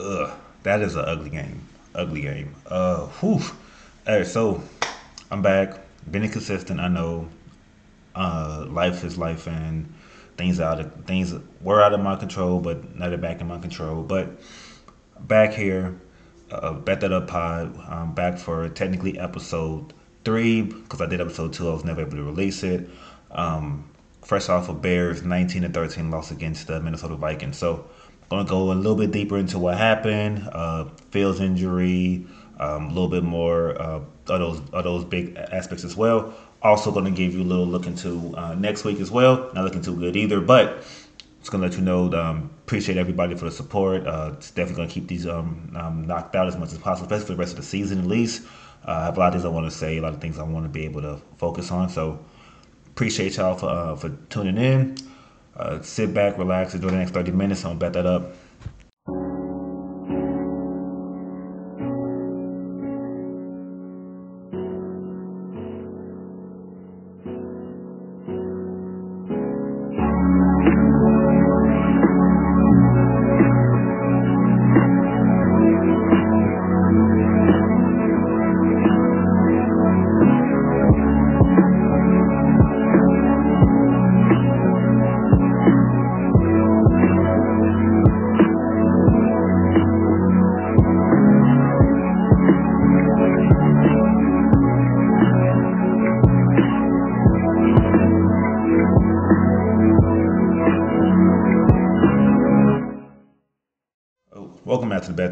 Ugh, that is an ugly game. Ugly game. Uh, whew. Hey, so I'm back. Been inconsistent. I know. Uh, life is life, and things out of things were out of my control, but now they're back in my control. But back here, uh, Bet That Up Pod. I'm back for technically episode three because I did episode two. I was never able to release it. Um, fresh off of Bears 19 to 13 loss against the Minnesota Vikings. So going to go a little bit deeper into what happened, uh, Fields injury, um, a little bit more uh, of those of those big aspects as well. Also going to give you a little look into uh, next week as well. Not looking too good either, but just gonna let you know. Um, appreciate everybody for the support. Uh, it's definitely gonna keep these um, um, knocked out as much as possible, especially for the rest of the season at least. Uh, I have a lot of things I want to say, a lot of things I want to be able to focus on. So appreciate y'all for uh, for tuning in. Uh, sit back, relax, enjoy the next 30 minutes. Gonna bet that up.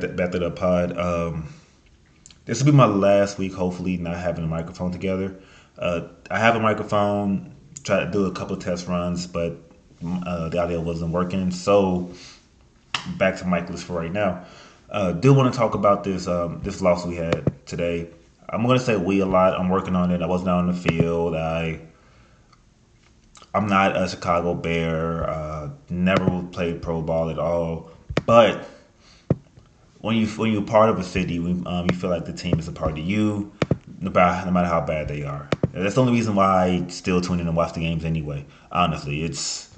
Back to the that Up Pod. Um, this will be my last week, hopefully, not having a microphone together. Uh, I have a microphone, tried to do a couple test runs, but uh, the audio wasn't working. So back to Michaelis for right now. Uh, do want to talk about this um, this loss we had today. I'm to say we a lot. I'm working on it. I wasn't on the field. I I'm not a Chicago Bear. Uh, never played pro ball at all. But when you when you're part of a city, um, you feel like the team is a part of you, no matter, no matter how bad they are. That's the only reason why I still tune in and watch the games anyway. Honestly, it's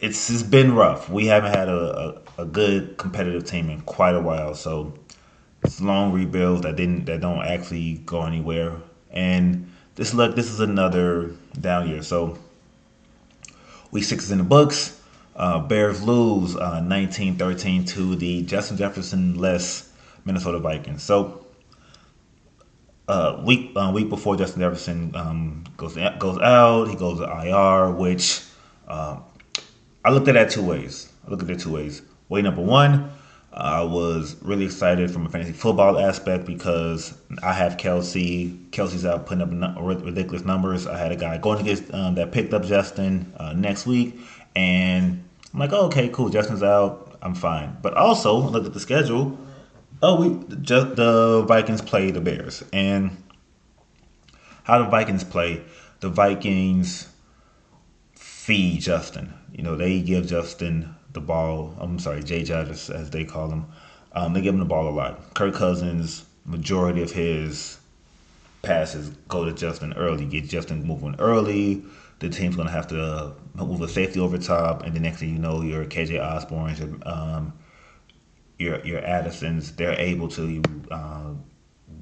it's it's been rough. We haven't had a, a, a good competitive team in quite a while, so it's long rebuilds that didn't that don't actually go anywhere. And this look, this is another down year. So week six is in the books. Uh, Bears lose uh, 19-13 to the Justin Jefferson-less Minnesota Vikings. So uh, week uh, week before Justin Jefferson um, goes goes out, he goes to IR, which um, I looked at that two ways. I looked at it two ways. Way number one, I was really excited from a fantasy football aspect because I have Kelce. Kelce's out putting up ridiculous numbers. I had a guy going against um, that picked up Justin uh, next week, and I'm like, oh, okay, cool. Justin's out. I'm fine. But also, look at the schedule. Oh, we just the Vikings play the Bears, and how the Vikings play. The Vikings feed Justin. You know, they give Justin the ball. I'm sorry, Jay Judge, as they call him. Um, they give him the ball a lot. Kirk Cousins, majority of his passes go to Justin early, get Justin moving early the team's going to have to move a safety over top, and the next thing you know, your KJ Osborn's, your um, your your Addisons, they're able to uh,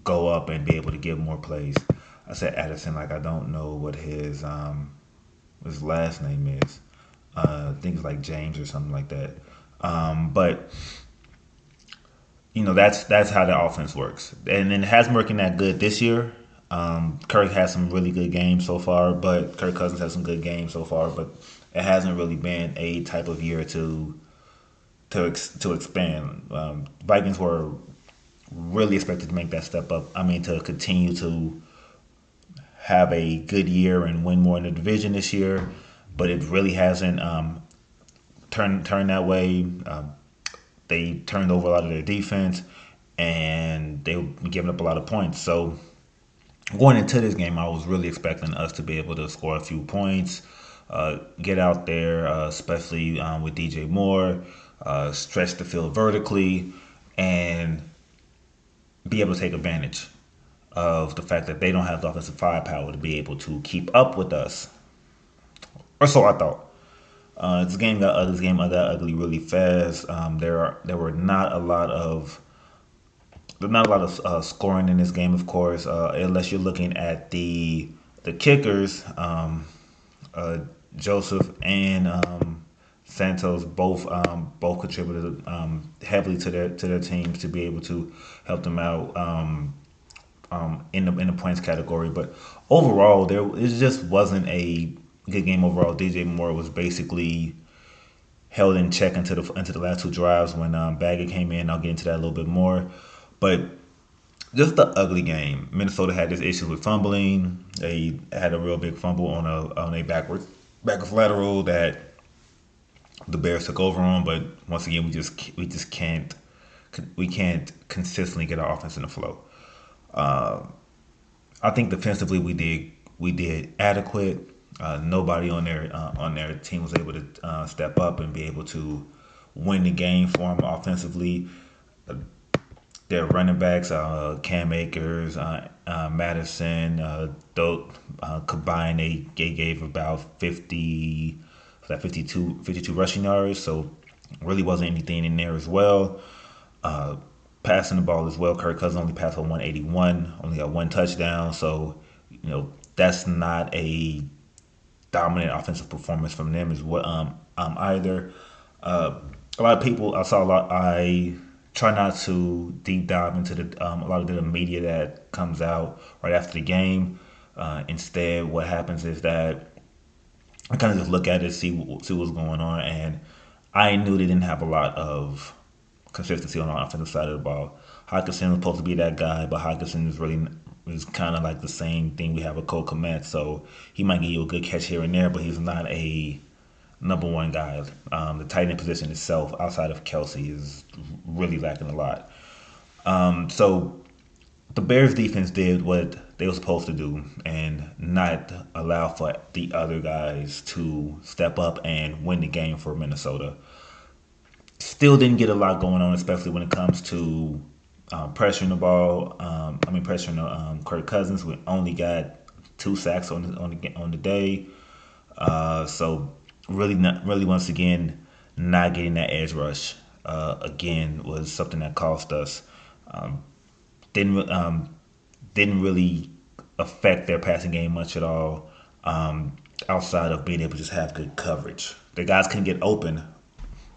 go up and be able to give more plays. I said Addison like I don't know what his um, his last name is. Uh, things like James or something like that. Um, but you know that's that's how the offense works, and it hasn't working that good this year. Um, Kirk has some really good games so far, but Kirk Cousins has some good games so far, but it hasn't really been a type of year to to to expand. Um, Vikings were really expected to make that step up. I mean, to continue to have a good year and win more in the division this year, but it really hasn't um, turned turned that way. Um, they turned over a lot of their defense, and they were giving up a lot of points. So going into this game, I was really expecting us to be able to score a few points, uh, get out there, uh, especially um, with DJ Moore, uh, stretch the field vertically, and be able to take advantage of the fact that they don't have the offensive firepower to be able to keep up with us. Or so I thought. Uh, this game got this game got ugly really fast. Um, there are there were not a lot of not a lot of uh, scoring in this game, of course, uh, unless you're looking at the the kickers. Um, uh, Joseph and um, Santos both um, both contributed um, heavily to their to their teams to be able to help them out um, um, in the in the points category. But overall, there it just wasn't a good game overall. DJ Moore was basically held in check into the into the last two drives when um, Bagent came in. I'll get into that a little bit more, but just the ugly game. Minnesota had this issue with fumbling. They had a real big fumble on a on a backward backwards lateral that the Bears took over on. But once again, we just we just can't we can't consistently get our offense in the flow. Uh, I think defensively we did we did adequate. Uh, nobody on their uh, on their team was able to uh, step up and be able to win the game for them offensively. Uh, their running backs, uh, Cam Akers, uh, Mattison, uh, those, combined they, they gave about 50, that 52, 52 rushing yards. So really wasn't anything in there as well. passing the ball as well. Kirk Cousins only passed for 181, only got one touchdown. So you know that's not a dominant offensive performance from them as well um, um either. Uh, a lot of people I saw a lot I try not to deep dive into the um, a lot of the media that comes out right after the game. Uh, instead, what happens is that I kind of just look at it, see see what's going on, and I knew they didn't have a lot of consistency on the offensive side of the ball. Hockenson was supposed to be that guy, but Hockenson is really is kind of like the same thing we have with Cole Kmet. So he might give you a good catch here and there, but he's not a number one guy. Um, the tight end position itself, outside of Kelce, is really lacking a lot. Um, so the Bears defense did what they were supposed to do and not allow for the other guys to step up and win the game for Minnesota. Still didn't get a lot going on, especially when it comes to um, pressuring the ball. Um, I mean, pressuring um, Kirk Cousins. We only got two sacks on the, on the, on the day. Uh, so really, not, really, once again, not getting that edge rush uh, again was something that cost us. Um, didn't um, didn't really affect their passing game much at all. Um, outside of being able to just have good coverage, the guys couldn't get open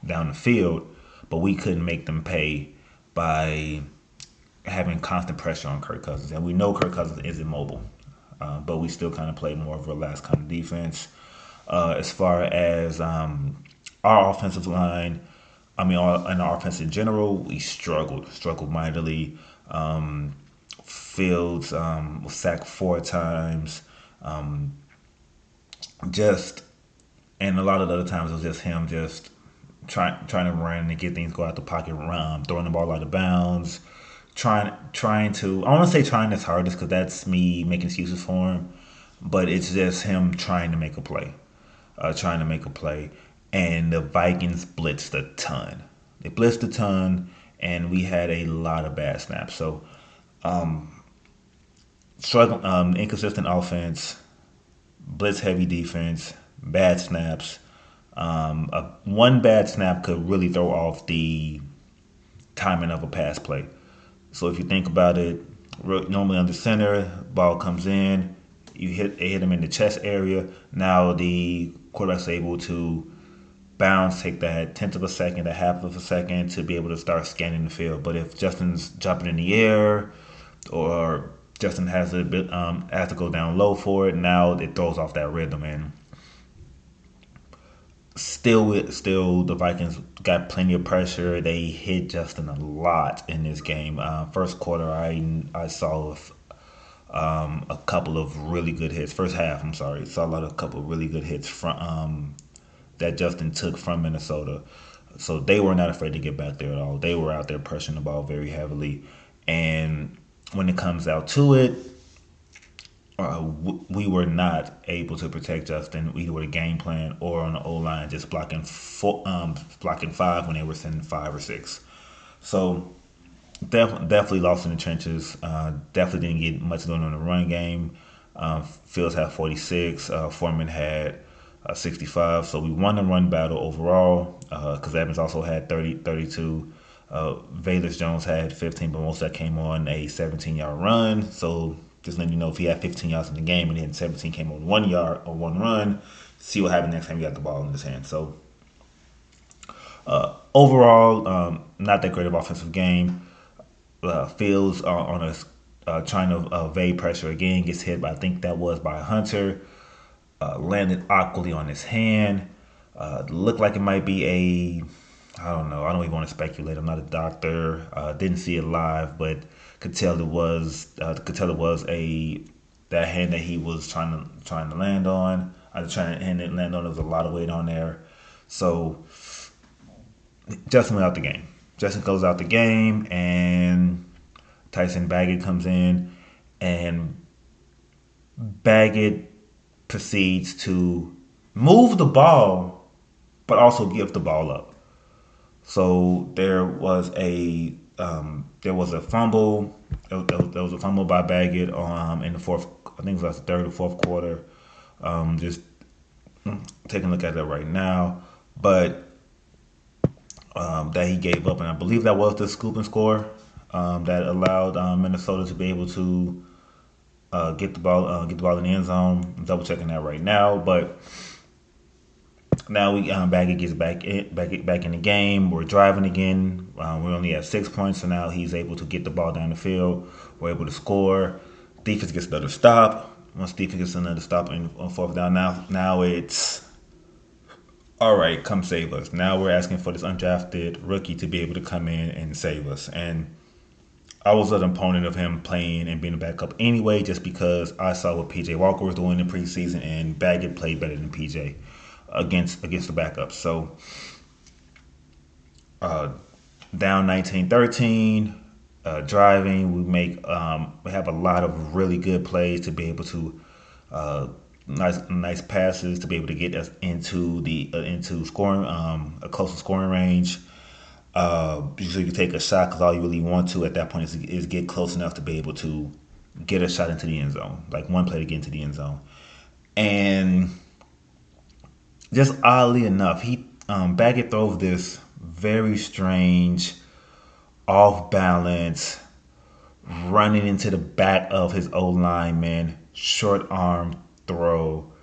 down the field, but we couldn't make them pay by having constant pressure on Kirk Cousins, and we know Kirk Cousins is immobile, uh, but we still kind of play more of a last kind of defense. Uh, as far as um, our offensive line, I mean, our, and our offense in general, we struggled, struggled mightily. Um, Fields um, was sacked four times. Um, just, and a lot of the other times it was just him just trying trying to run and get things go out the pocket, run, throwing the ball out of bounds trying trying to I want to say trying his hardest because that's me making excuses for him, but it's just him trying to make a play, uh, trying to make a play, and the Vikings blitzed a ton. They blitzed a ton, and we had a lot of bad snaps. So, um, struggle, um, inconsistent offense, blitz heavy defense, bad snaps. Um, a, one bad snap could really throw off the timing of a pass play. So if you think about it, normally on the center, ball comes in, you hit hit him in the chest area. Now the quarterback's able to bounce, take that tenth of a second, a half of a second to be able to start scanning the field. But if Justin's jumping in the air, or Justin has a bit um, has to go down low for it, now it throws off that rhythm and still still the Vikings got plenty of pressure. They hit Justin a lot in this game. Uh, first quarter, I I saw um, a couple of really good hits. First half, I'm sorry, saw a lot of a couple of really good hits from um, that Justin took from Minnesota. So they were not afraid to get back there at all. They were out there pressing the ball very heavily, and when it comes out to it, uh, we were not able to protect Justin either with a game plan or on the O line, just blocking four, um, blocking five when they were sending five or six. So def- definitely lost in the trenches. Uh, definitely didn't get much done on the run game. Uh, Fields had 46. Uh, Foreman had uh, 65. So we won the run battle overall because uh, Evans also had 30, 32. Uh, Velus Jones had 15, but most of that came on a 17 yard run. So just letting you know if he had 15 yards in the game and then 17 came on one yard or one run, see what happened next time he got the ball in his hand. So uh, overall, um, not that great of offensive game. Uh, Fields uh, on a uh, trying to evade pressure again gets hit by I think that was by Hunter. Uh, landed awkwardly on his hand. Uh, looked like it might be a I don't know. I don't even want to speculate. I'm not a doctor. Uh, didn't see it live, but could tell it was uh, could tell it was a that hand that he was trying to trying to land on. I was trying to hand it land on. There was a lot of weight on there, so Justin went out the game. Justin goes out the game, and Tyson Bagent comes in, and Bagent proceeds to move the ball, but also give the ball up. So there was a um, there was a fumble. There was, a fumble by Bagent um, in the fourth. I think it was the third or fourth quarter. Um, just taking a look at that right now, but um, that he gave up, and I believe that was the scoop and score um, that allowed um, Minnesota to be able to uh, get the ball uh, get the ball in the end zone. I'm double checking that right now, but now we um, Bagent gets back in, back back in the game. We're driving again. Um, we only have six points, so now he's able to get the ball down the field. We're able to score. Defense gets another stop. Once defense gets another stop on fourth down, now now it's all right. Come save us. Now we're asking for this undrafted rookie to be able to come in and save us. And I was an opponent of him playing and being a backup anyway, just because I saw what PJ Walker was doing in preseason, and Bagent played better than PJ against against the backups. So uh, down 19-13, uh, driving, we make um, we have a lot of really good plays to be able to uh, nice nice passes to be able to get us into the uh, into scoring um, a closer scoring range. Uh, so you take a shot because all you really want to at that point is, is get close enough to be able to get a shot into the end zone, like one play to get into the end zone. And just oddly enough, he um, Bagent throws this very strange, off balance, running into the back of his O lineman, short arm throw,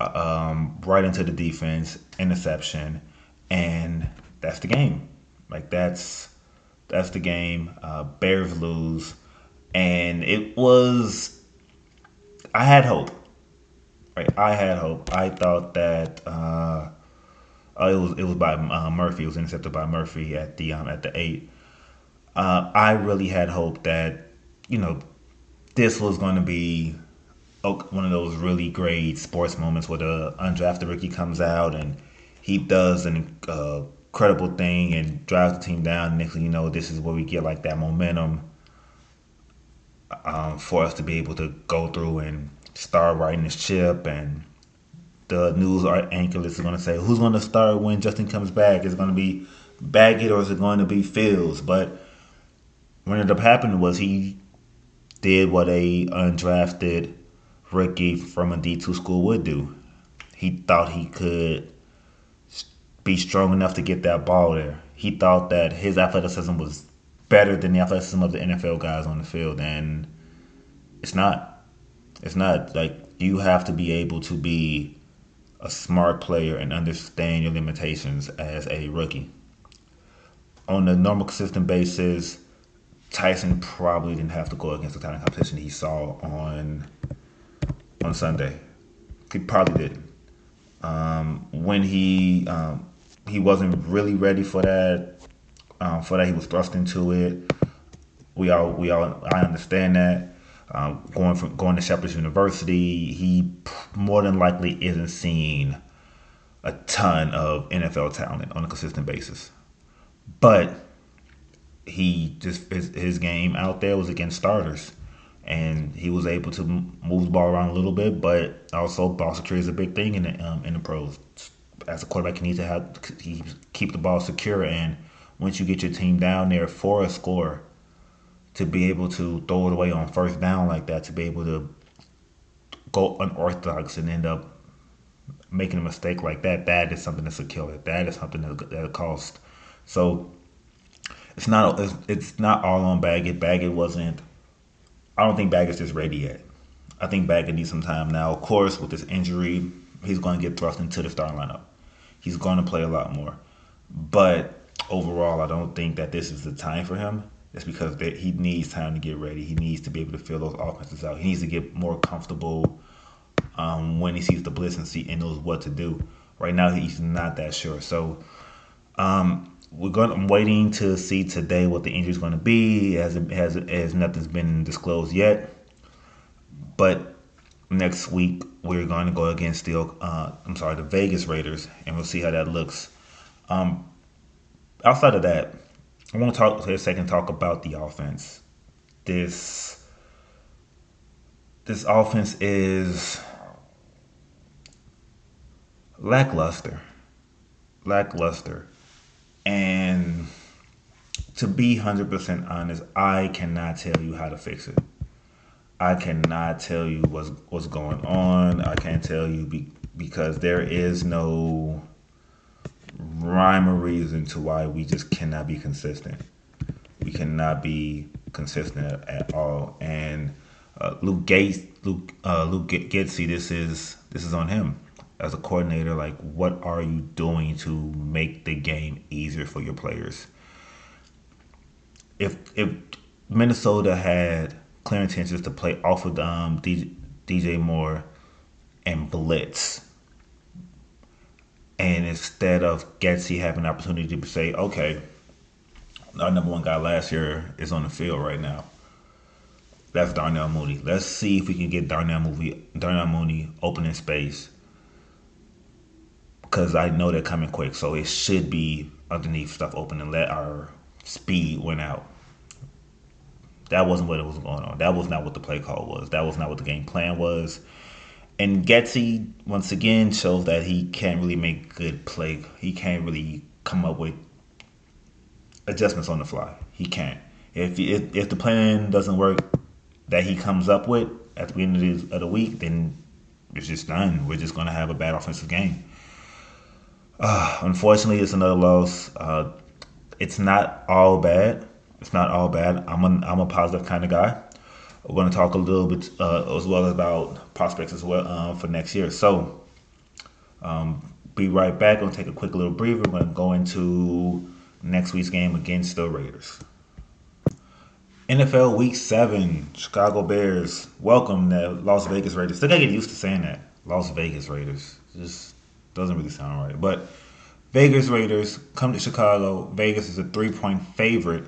um, right into the defense, interception, and that's the game. Like that's that's the game. Uh, Bears lose, and it was. I had hope. Right, I had hope. I thought that uh, uh, it was it was by uh, Murphy. It was intercepted by Murphy at the um, at the eight. Uh, I really had hope that you know this was going to be one of those really great sports moments where the undrafted rookie comes out and he does an uh, credible thing and drives the team down. Next thing you know, this is where we get like that momentum um, for us to be able to go through and start writing this chip. And the news anchor is going to say who's going to start when Justin comes back. Is it going to be Bagent or is it going to be Fields? But what ended up happening was he did what a undrafted rookie from a D two school would do. He thought he could be strong enough to get that ball there. He thought that his athleticism was better than the athleticism of the NFL guys on the field, and it's not. It's not like you have to be able to be a smart player and understand your limitations as a rookie. On a normal, consistent basis, Tyson probably didn't have to go against the kind of competition he saw on on Sunday. He probably didn't. Um, when he um, he wasn't really ready for that. Um, for that, he was thrust into it. We all, we all, I understand that. Um, going from going to Shepherd's University, he more than likely isn't seeing a ton of NFL talent on a consistent basis. But he just his, his game out there was against starters, and he was able to move the ball around a little bit. But also, ball security is a big thing in the um, in the pros as a quarterback, you need to have keep the ball secure. And once you get your team down there for a score, to be able to throw it away on first down like that, to be able to go unorthodox and end up making a mistake like that, that is something that's a killer. That is something that that cost. So it's not it's, it's not all on Bagent. Bagent wasn't. I don't think Bagent's just ready yet. I think Bagent needs some time now. Of course, with this injury, he's going to get thrust into the starting lineup. He's going to play a lot more, but overall, I don't think that this is the time for him. It's because that he needs time to get ready. He needs to be able to fill those offenses out. He needs to get more comfortable um, when he sees the blitz and see and knows what to do. Right now, he's not that sure. So um, we're going. I'm waiting to see today what the injury is going to be. As has as nothing's been disclosed yet. But next week we're going to go against the uh, I'm sorry the Vegas Raiders, and we'll see how that looks. Um, outside of that, I want to talk for a second talk about the offense. This this offense is lackluster. Lackluster. And to be 100% honest, I cannot tell you how to fix it. I cannot tell you what's what's going on. I can't tell you be, because there is no rhyme or reason to why we just cannot be consistent. We cannot be consistent at all. And uh, Luke Gates, Luke uh, Luke Getsy, this is this is on him as a coordinator, like what are you doing to make the game easier for your players? If if Minnesota had clear intentions to play off of um, DJ, DJ Moore and blitz, and instead of Getsy having an opportunity to say, okay, our number one guy last year is on the field right now. That's Darnell Mooney. Let's see if we can get Darnell Mooney, Darnell Mooney open in space because I know they're coming quick. So it should be underneath stuff open and let our speed win out. That wasn't what it was going on. That was not what the play call was. That was not what the game plan was. And Getsy once again shows that he can't really make good play. He can't really come up with adjustments on the fly. He can't. If if, if the plan doesn't work that he comes up with at the beginning of the week, then it's just done. We're just going to have a bad offensive game. Uh, unfortunately, it's another loss. Uh, it's not all bad. It's not all bad. I'm a, I'm a positive kind of guy. We're going to talk a little bit uh, as well about prospects as well uh, for next year. So, um, be right back. I'm going to take a quick little breather. We're going to go into next week's game against the Raiders. NFL Week Seven, Chicago Bears welcome the Las Vegas Raiders. Still gotta get used to saying that. Las Vegas Raiders. Just doesn't really sound right. But Vegas Raiders come to Chicago. Vegas is a three point favorite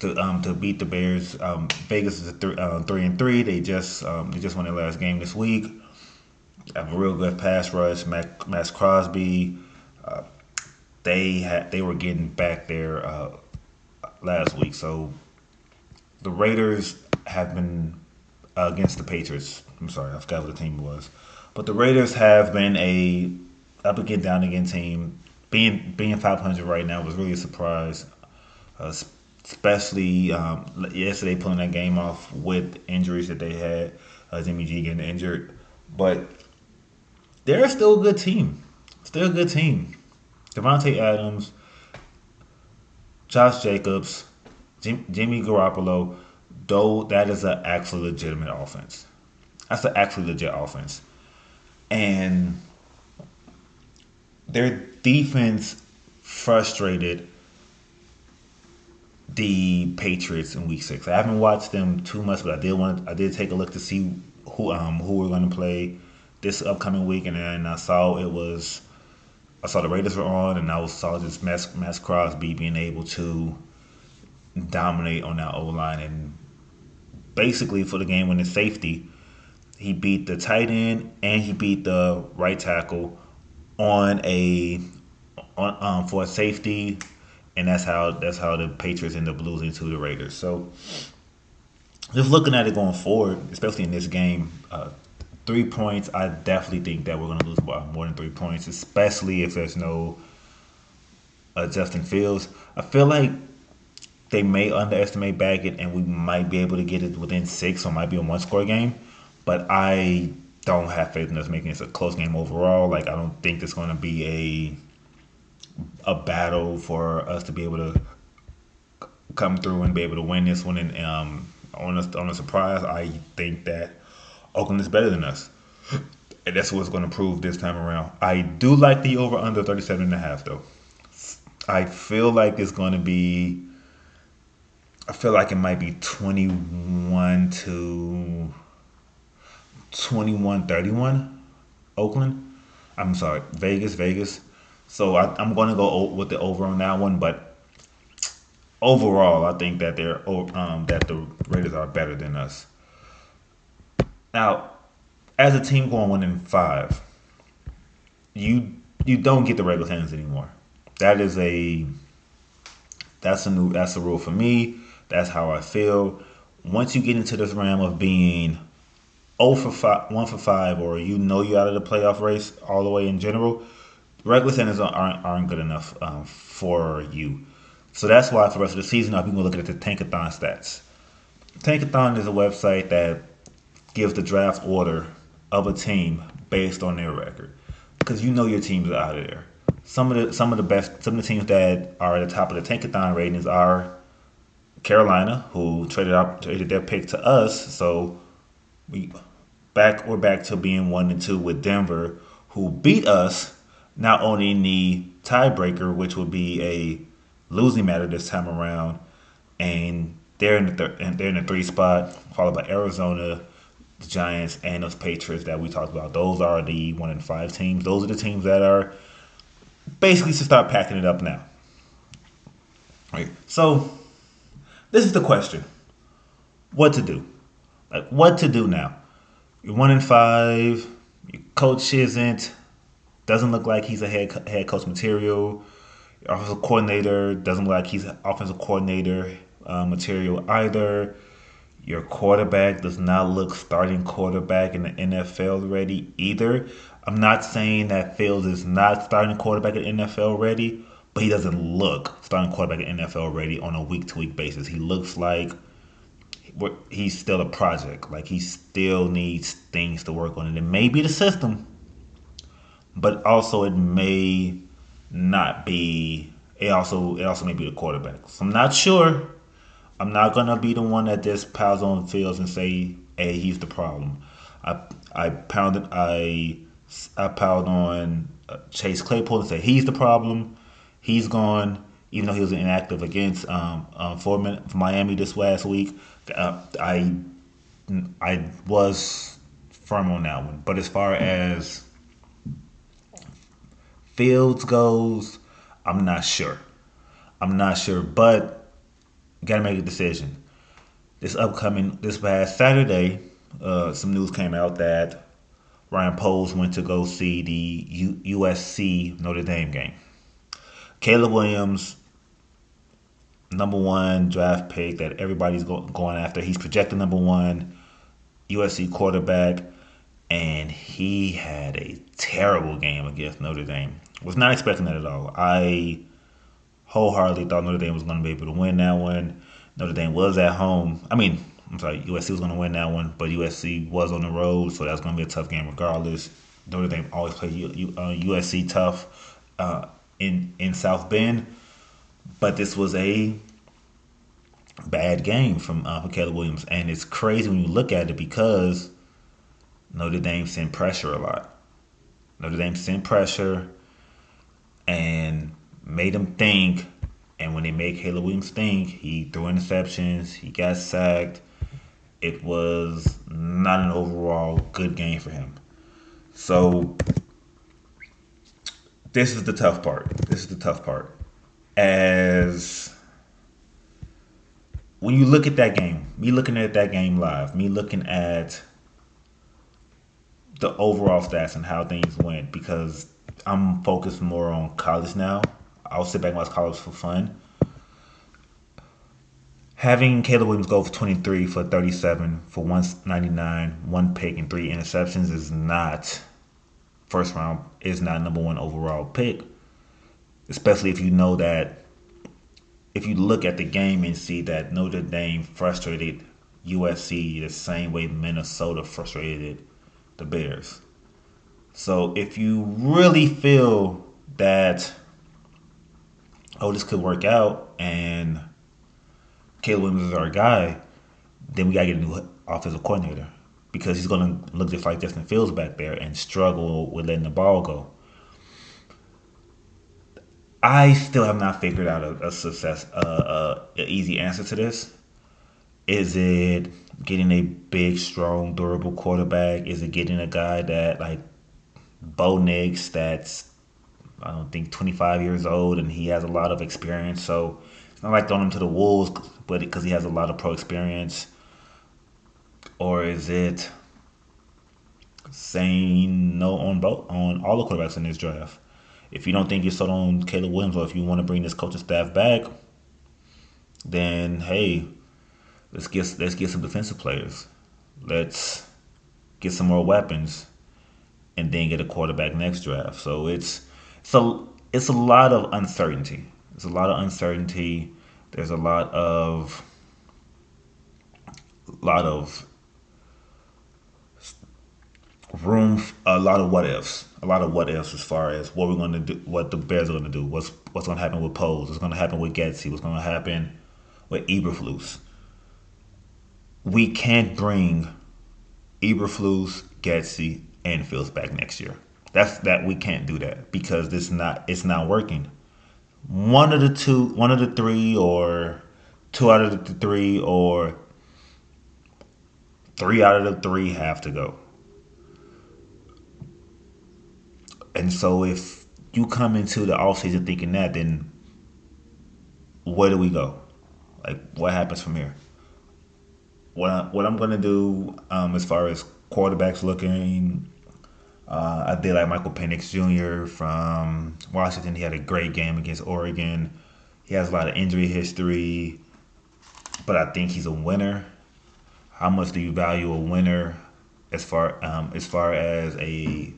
to um, to beat the Bears. Um, Vegas is a th- uh, three and three. They just um, they just won their last game this week. Have a real good pass rush. Mac, Maxx Crosby. Uh, they had they were getting back there uh, last week. So the Raiders have been against the Patriots. I'm sorry, I forgot what the team was. But the Raiders have been a up again, down again team. Being being 500 right now was really a surprise, uh, especially um, yesterday pulling that game off with injuries that they had. Uh, Jimmy G getting injured, but they're still a good team. Still a good team. Davante Adams, Josh Jacobs, Jim, Jimmy Garoppolo. Though that is an actually legitimate offense. That's an actually legit offense and their defense frustrated the Patriots in Week Six. I haven't watched them too much, but I did want I did take a look to see who um who we're going to play this upcoming week, and then I saw it was I saw the Raiders were on, and I saw just Maxx, Maxx Crosby being able to dominate on that O line, and basically for the game when it's safety he beat the tight end and he beat the right tackle on a on um, for a safety, and that's how that's how the Patriots end up losing to the Raiders. So just looking at it going forward, especially in this game, uh, three points. I definitely think that we're going to lose by more than three points, especially if there's no uh, Justin Fields. I feel like they may underestimate Bagent, and we might be able to get it within six, or might be a one score game but I don't have faith in us making this a close game overall. Like I don't think it's going to be a a battle for us to be able to come through and be able to win this one. And um, on a, on a surprise, I think that Oakland is better than us. And that's what's going to prove this time around. I do like the over under 37 and a half though. I feel like it's going to be I feel like it might be 21 to 21 31 Oakland. I'm sorry, Vegas, Vegas. So I, am going to go with the over on that one, but overall, I think that they're um, that the Raiders are better than us. Now, as a team going one in five, you you don't get the regular season anymore. That is a that's a new that's a rule for me. That's how I feel. Once you get into this realm of being 0 for five, 1 for 5, or you know you're out of the playoff race all the way in general, regular seasons aren't, aren't good enough um, for you. So that's why for the rest of the season, I'm going looking at the Tankathon stats. Tankathon is a website that gives the draft order of a team based on their record, because you know your teams are out of there. Some of the some of the best some of the teams that are at the top of the Tankathon ratings are Carolina, who traded out traded their pick to us. So we back we're back to being one and two with Denver, who beat us not only in the tiebreaker, which would be a losing matter this time around, and they're in the thir- and they're in the three spot, followed by Arizona, the Giants, and those Patriots that we talked about. Those are the one and five teams. Those are the teams that are basically to start packing it up now. Right. So this is the question: What to do? Like what to do now? You're one in five. Your coach isn't. Doesn't look like he's a head head coach material. Your offensive coordinator doesn't look like he's offensive coordinator uh, material either. Your quarterback does not look starting quarterback in the NFL ready either. I'm not saying that Fields is not starting quarterback in the NFL ready, but he doesn't look starting quarterback in the NFL ready on a week to week basis. He looks like he's still a project. Like he still needs things to work on, and it may be the system, but also it may not be. It also it also may be the quarterback. So I'm not sure. I'm not gonna be the one that just piles on Fields and say, "Hey, he's the problem." I I pounded I I piled on uh, Chase Claypool and say he's the problem. He's gone, even though he was inactive against um, um for, Miami this last week. Uh, I I was firm on that one. But as far as Fields goes, I'm not sure. I'm not sure, but gotta make a decision. This upcoming this past Saturday, uh, some news came out that Ryan Poles went to go see the U- USC Notre Dame game. Caleb Williams number one draft pick that everybody's go- going after. He's projected number one USC quarterback, and he had a terrible game against Notre Dame. Was not expecting that at all. I wholeheartedly thought Notre Dame was going to be able to win that one. Notre Dame was at home. I mean, I'm sorry, USC was going to win that one, but USC was on the road, so that's going to be a tough game regardless. Notre Dame always play USC uh, tough uh, in in South Bend. But this was a bad game from uh, Caleb Williams, and it's crazy when you look at it because Notre Dame sent pressure a lot. Notre Dame sent pressure and made him think. And when they made Caleb Williams think, he threw interceptions, he got sacked. It was not an overall good game for him. So this is the tough part. This is the tough part as when you look at that game, me looking at that game live, me looking at the overall stats and how things went, because I'm focused more on college now. I'll sit back and watch college for fun. Having Caleb Williams go for 23 for 37 for 199, one pick and three interceptions is not first round, is not number one overall pick especially if you know that if you look at the game and see that Notre Dame frustrated USC the same way Minnesota frustrated the Bears. So if you really feel that oh this could work out and Caleb Williams is our guy, then we gotta get a new offensive coordinator because he's gonna look just like Justin Fields back there and struggle with letting the ball go. I still have not figured out a, a success, an easy answer to this. Is it getting a big, strong, durable quarterback? Is it getting a guy that like Bo Nix that's I don't think 25 years old and he has a lot of experience? So it's not like throwing him to the wolves, but because he has a lot of pro experience. Or is it saying no on both on all the quarterbacks in this draft? If you don't think you're sold on Caleb Williams or if you want to bring this coaching staff back, then hey, let's get let's get some defensive players. Let's get some more weapons and then get a quarterback next draft. So it's so it's a lot of uncertainty. There's a lot of uncertainty. There's a lot of lot of room, a lot of what ifs, a lot of what ifs as far as what we're going to do, what the Bears are going to do, what's what's going to happen with Poles, what's going to happen with Getsy, what's going to happen with Eberflus. We can't bring Eberflus, Getsy, and Fields back next year. That's that we can't do that because this not it's not working. One of the two, one of the three, or two out of the three, or three out of the three have to go. And so if you come into the offseason thinking that, then where do we go? Like, what happens from here? What, I, what I'm going to do um, as far as quarterbacks looking, uh, I did like Michael Penix Jr. from Washington. He had a great game against Oregon. He has a lot of injury history, but I think he's a winner. How much do you value a winner as far um, as far as a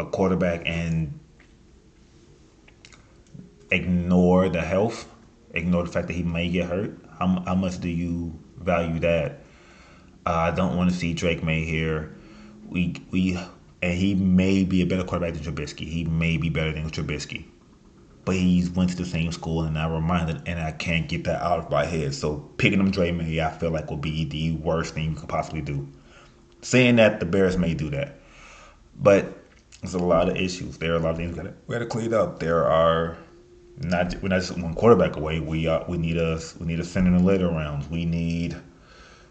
a quarterback and ignore the health, ignore the fact that he may get hurt? How, how much do you value that? Uh, I don't want to see Drake Maye here. We we and he may be a better quarterback than Trubisky. He may be better than Trubisky, but he's went to the same school, and I reminded, and I can't get that out of my head. So picking him Drake Maye, I feel like would be the worst thing you could possibly do. Saying that the Bears may do that, but there's a lot of issues. There are a lot of things we gotta, we got to clean up. There are not we're not just one quarterback away. We are, we need us we need a center in the later rounds. We need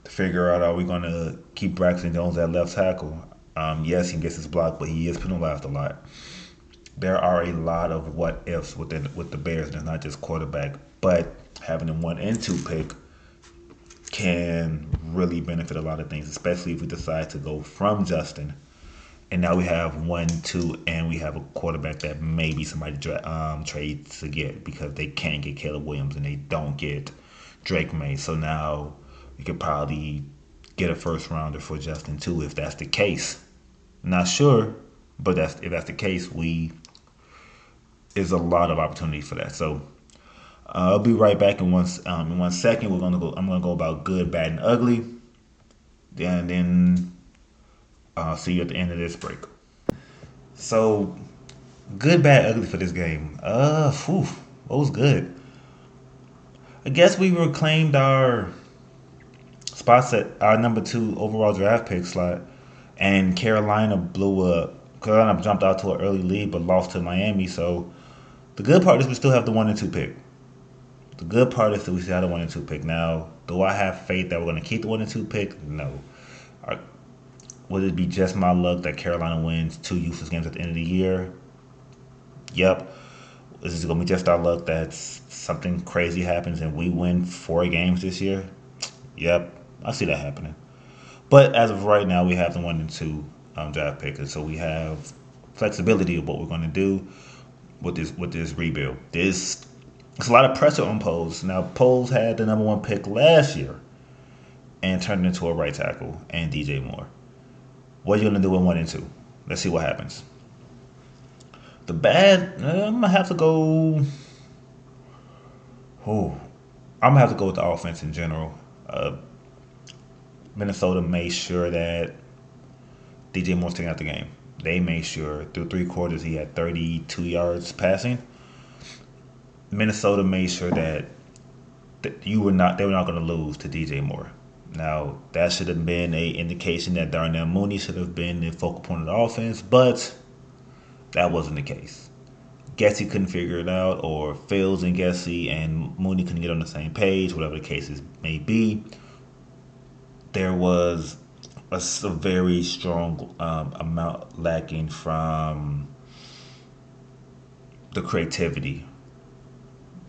to figure out are we going to keep Braxton Jones at left tackle. Um, yes, he gets his block, but he is penalized a lot. There are a lot of what ifs within with the Bears, it's not just quarterback. But having them one and two pick can really benefit a lot of things, especially if we decide to go from Justin and now we have one, two, and we have a quarterback that maybe somebody um, trades to get because they can't get Caleb Williams and they don't get Drake Maye. So now we could probably get a first rounder for Justin too if that's the case. Not sure, but that's if that's the case, we is a lot of opportunity for that. So uh, I'll be right back in one um, in one second. We're gonna go. I'm gonna go about good, bad, and ugly. And then uh, see you at the end of this break. So, good, bad, ugly for this game. Uh, whew, what was good? I guess we reclaimed our spots at our number two overall draft pick slot, and Carolina blew up. Carolina jumped out to an early lead, but lost to Miami. So, the good part is we still have the one and two pick. The good part is that we still have the one and two pick. Now, do I have faith that we're going to keep the one and two pick? No. Would it be just my luck that Carolina wins two useless games at the end of the year? Yep. Is it going to be just our luck that something crazy happens and we win four games this year? Yep. I see that happening. But as of right now, we have the one and two um, draft pickers, so we have flexibility of what we're going to do with this with this rebuild. This it's a lot of pressure on Poles. Now Poles had the number one pick last year and turned into a right tackle and DJ Moore. What are you gonna do in one and two? Let's see what happens. The bad, uh, I'm gonna have to go. Oh, I'm gonna have to go with the offense in general. Uh, Minnesota made sure that DJ Moore taking out the game. They made sure through three quarters he had 32 yards passing. Minnesota made sure that, that you were not they were not going to lose to DJ Moore. Now that should have been a indication that Darnell Mooney should have been the focal point of the offense, but that wasn't the case. Getsy couldn't figure it out, or Fields and Getsy and Mooney couldn't get on the same page, whatever the cases may be. There was a, a very strong um, amount lacking from the creativity.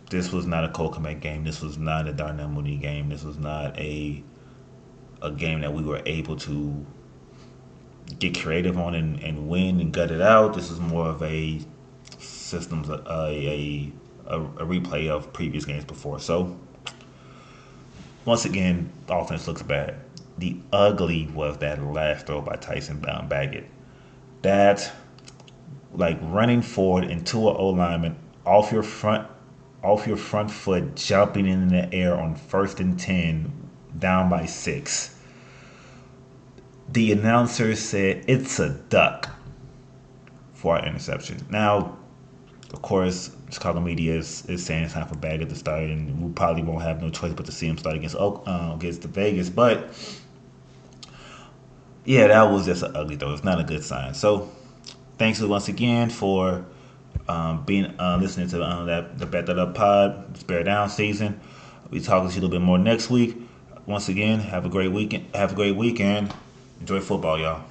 This was not a Cole game. This was not a Darnell Mooney game. This was not a a game that we were able to get creative on and, and win and gut it out. This is more of a systems a, a, a, a replay of previous games before. So once again, offense looks bad. The ugly was that last throw by Tyson Bagent That like running forward into an O lineman off your front off your front foot, jumping in the air on first and ten down by six. The announcer said it's a duck for our interception. Now, of course, Chicago media is, is saying it's time for Bagent to start, and we probably won't have no choice but to see him start against uh, against the Vegas. But yeah, that was just an ugly throw. It's not a good sign. So, thanks once again for um, being uh, listening to uh, that the Bet That Up Pod, Spare Down season. We talk to you a little bit more next week once again, have a great weekend. Have a great weekend. Enjoy football, y'all.